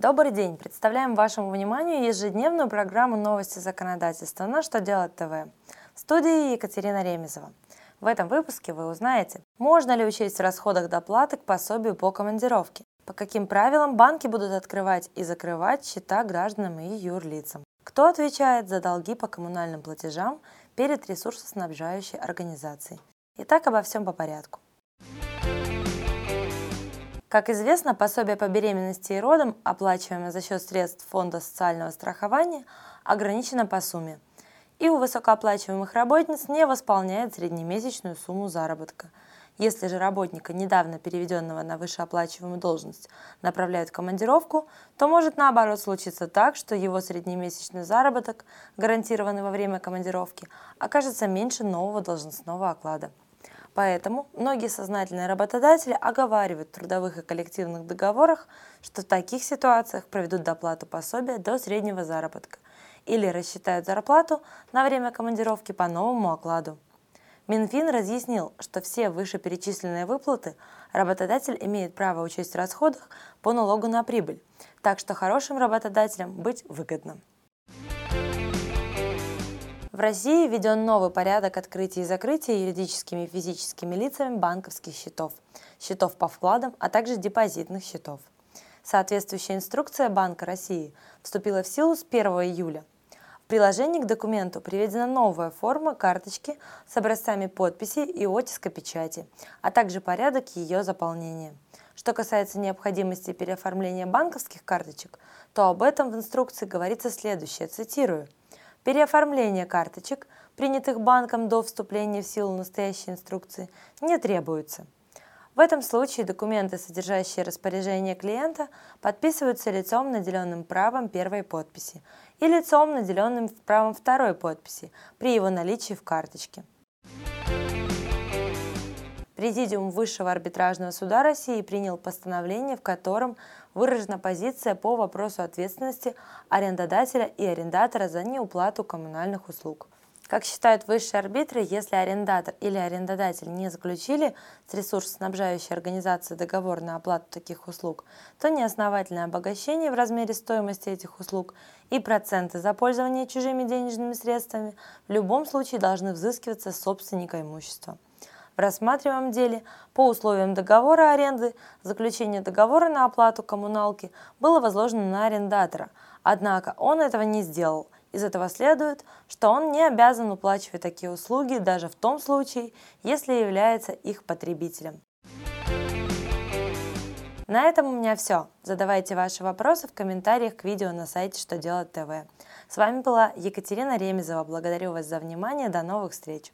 Добрый день! Представляем вашему вниманию ежедневную программу «Новости законодательства» на «Что делать ТВ». В студии Екатерина Ремезова. В этом выпуске вы узнаете, можно ли учесть в расходах доплаты к пособию по командировке, по каким правилам банки будут открывать и закрывать счета гражданам и юрлицам, кто отвечает за долги по коммунальным платежам перед ресурсоснабжающей организацией. Итак, обо всем по порядку. Как известно, пособие по беременности и родам, оплачиваемое за счет средств Фонда социального страхования, ограничено по сумме. И у высокооплачиваемых работниц не восполняет среднемесячную сумму заработка. Если же работника, недавно переведенного на высшеоплачиваемую должность, направляют в командировку, то может наоборот случиться так, что его среднемесячный заработок, гарантированный во время командировки, окажется меньше нового должностного оклада. Поэтому многие сознательные работодатели оговаривают в трудовых и коллективных договорах, что в таких ситуациях проведут доплату пособия до среднего заработка или рассчитают зарплату на время командировки по новому окладу. Минфин разъяснил, что все вышеперечисленные выплаты работодатель имеет право учесть в расходах по налогу на прибыль, так что хорошим работодателям быть выгодно. В России введен новый порядок открытия и закрытия юридическими и физическими лицами банковских счетов, счетов по вкладам, а также депозитных счетов. Соответствующая инструкция Банка России вступила в силу с 1 июля. В приложении к документу приведена новая форма карточки с образцами подписи и оттиска печати, а также порядок ее заполнения. Что касается необходимости переоформления банковских карточек, то об этом в инструкции говорится следующее, цитирую – Переоформление карточек, принятых банком до вступления в силу настоящей инструкции, не требуется. В этом случае документы, содержащие распоряжение клиента, подписываются лицом, наделенным правом первой подписи, и лицом, наделенным правом второй подписи при его наличии в карточке. Президиум Высшего арбитражного суда России принял постановление, в котором выражена позиция по вопросу ответственности арендодателя и арендатора за неуплату коммунальных услуг. Как считают высшие арбитры, если арендатор или арендодатель не заключили с ресурсоснабжающей организацией договор на оплату таких услуг, то неосновательное обогащение в размере стоимости этих услуг и проценты за пользование чужими денежными средствами в любом случае должны взыскиваться с собственника имущества. В рассматриваемом деле по условиям договора аренды заключение договора на оплату коммуналки было возложено на арендатора, однако он этого не сделал. Из этого следует, что он не обязан уплачивать такие услуги даже в том случае, если является их потребителем. На этом у меня все. Задавайте ваши вопросы в комментариях к видео на сайте Что делать ТВ. С вами была Екатерина Ремезова. Благодарю вас за внимание. До новых встреч.